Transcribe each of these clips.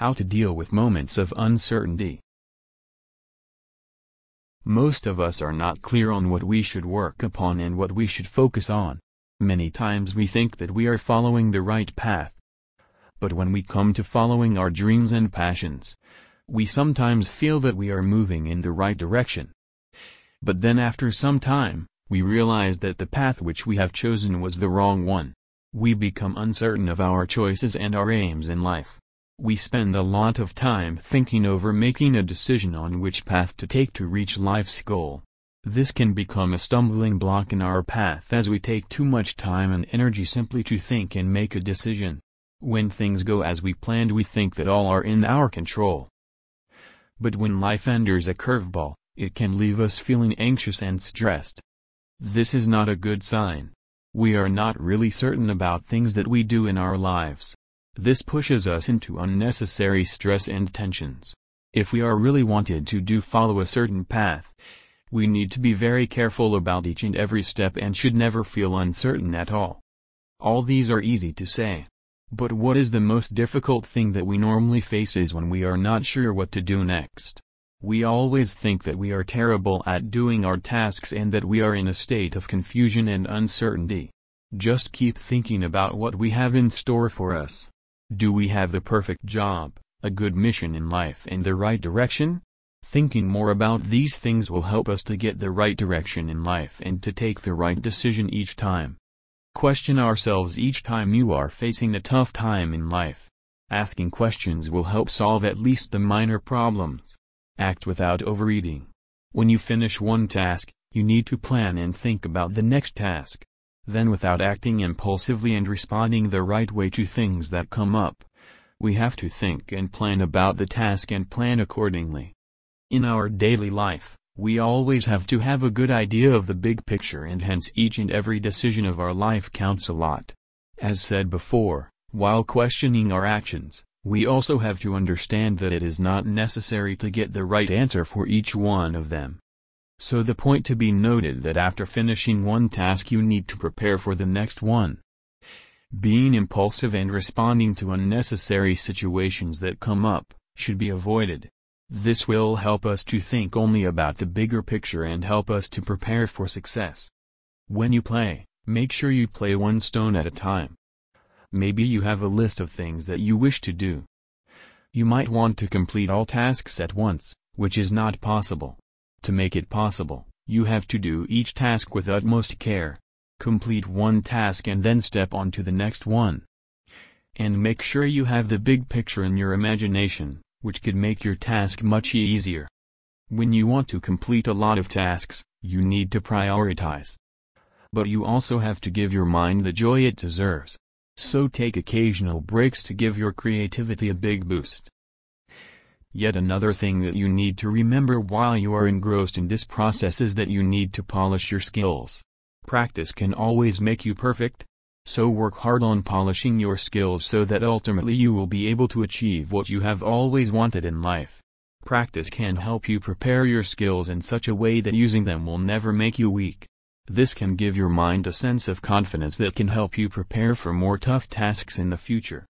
How to deal with moments of uncertainty. Most of us are not clear on what we should work upon and what we should focus on. Many times we think that we are following the right path. But when we come to following our dreams and passions, we sometimes feel that we are moving in the right direction. But then after some time, we realize that the path which we have chosen was the wrong one. We become uncertain of our choices and our aims in life. We spend a lot of time thinking over making a decision on which path to take to reach life's goal. This can become a stumbling block in our path as we take too much time and energy simply to think and make a decision. When things go as we planned we think that all are in our control. But when life enters a curveball, it can leave us feeling anxious and stressed. This is not a good sign. We are not really certain about things that we do in our lives. This pushes us into unnecessary stress and tensions. If we are really wanted to do follow a certain path, we need to be very careful about each and every step and should never feel uncertain at all. All these are easy to say. But what is the most difficult thing that we normally face is when we are not sure what to do next. We always think that we are terrible at doing our tasks and that we are in a state of confusion and uncertainty. Just keep thinking about what we have in store for us. Do we have the perfect job, a good mission in life and the right direction? Thinking more about these things will help us to get the right direction in life and to take the right decision each time. Question ourselves each time you are facing a tough time in life. Asking questions will help solve at least the minor problems. Act without overeating. When you finish one task, you need to plan and think about the next task. Then without acting impulsively and responding the right way to things that come up, we have to think and plan about the task and plan accordingly. In our daily life, we always have to have a good idea of the big picture and hence each and every decision of our life counts a lot. As said before, while questioning our actions, we also have to understand that it is not necessary to get the right answer for each one of them. So the point to be noted that after finishing one task you need to prepare for the next one. Being impulsive and responding to unnecessary situations that come up, should be avoided. This will help us to think only about the bigger picture and help us to prepare for success. When you play, make sure you play one stone at a time. Maybe you have a list of things that you wish to do. You might want to complete all tasks at once, which is not possible. To make it possible, you have to do each task with utmost care. Complete one task and then step on to the next one. And make sure you have the big picture in your imagination, which could make your task much easier. When you want to complete a lot of tasks, you need to prioritize. But you also have to give your mind the joy it deserves. So take occasional breaks to give your creativity a big boost. Yet another thing that you need to remember while you are engrossed in this process is that you need to polish your skills. Practice can always make you perfect. So work hard on polishing your skills so that ultimately you will be able to achieve what you have always wanted in life. Practice can help you prepare your skills in such a way that using them will never make you weak. This can give your mind a sense of confidence that can help you prepare for more tough tasks in the future.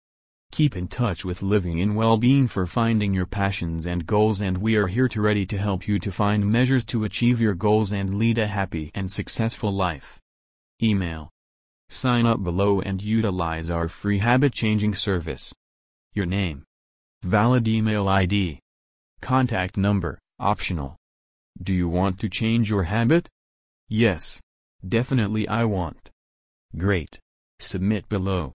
Keep in touch with Living in Well-Being for finding your passions and goals and we are here to ready to help you to find measures to achieve your goals and lead a happy and successful life. Email. Sign up below and utilize our free habit-changing service. Your name. Valid email ID. Contact number, optional. Do you want to change your habit? Yes. Definitely I want. Great. Submit below.